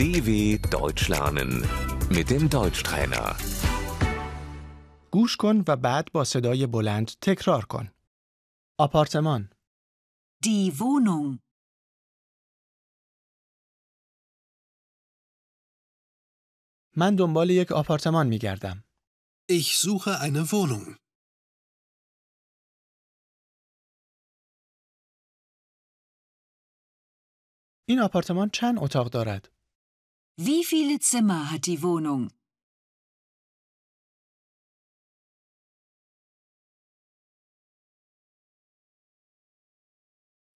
DW Deutsch lernen mit dem Deutschtrainer. گوش کن و بعد با صدای بلند تکرار کن. آپارتمان، Die Wohnung. من دنبال یک آپارتمان می گردم. Ich suche eine Wohnung. این آپارتمان چند اتاق دارد؟ Wie viele Zimmer hat die Wohnung?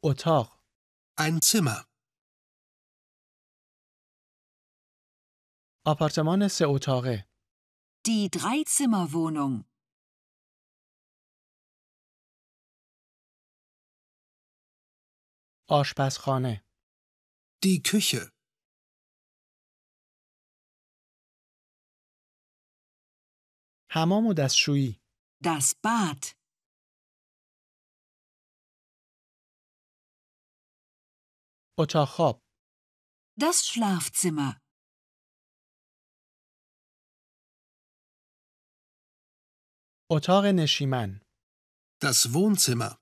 اتاق، Ein Zimmer. آپارتمان سه اتاقه، Die Dreizimmerwohnung. آشپزخانه، Die Küche. حمام و دستشویی، Das Bad. اتاق خواب، Das Schlafzimmer. اتاق نشیمن، Das Wohnzimmer.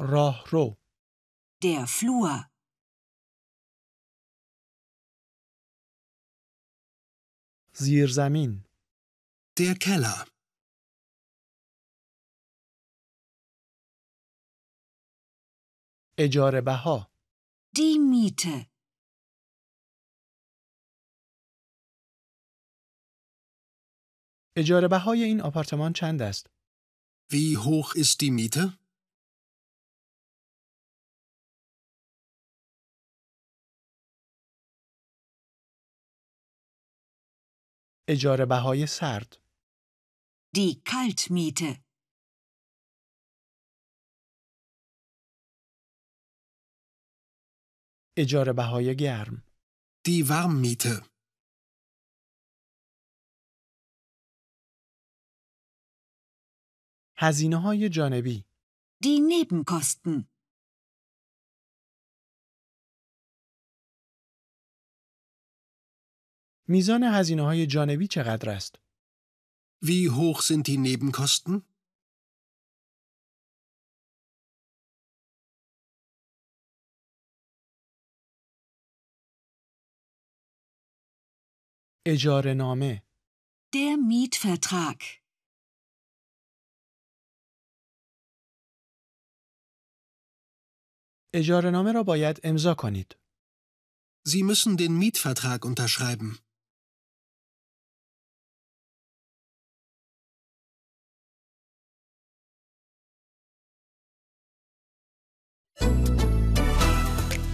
راهرو، Der Flur. زیرزمین، Der Keller. اجاره بها، Die Miete. اجاره بهای این آپارتمان چند است؟ Wie hoch ist die Miete? اجاره بهای سرد، Die Kaltmiete. اجاره بهای گرم، Die Warmmiete. هزینه های جانبی، Die Nebenkosten. میزان هزینه های جانبی چقدر است؟ Wie hoch sind die Nebenkosten? اجاره نامه، Der Mietvertrag. اجاره نامه را باید امضا کنید. Sie müssen den Mietvertrag unterschreiben.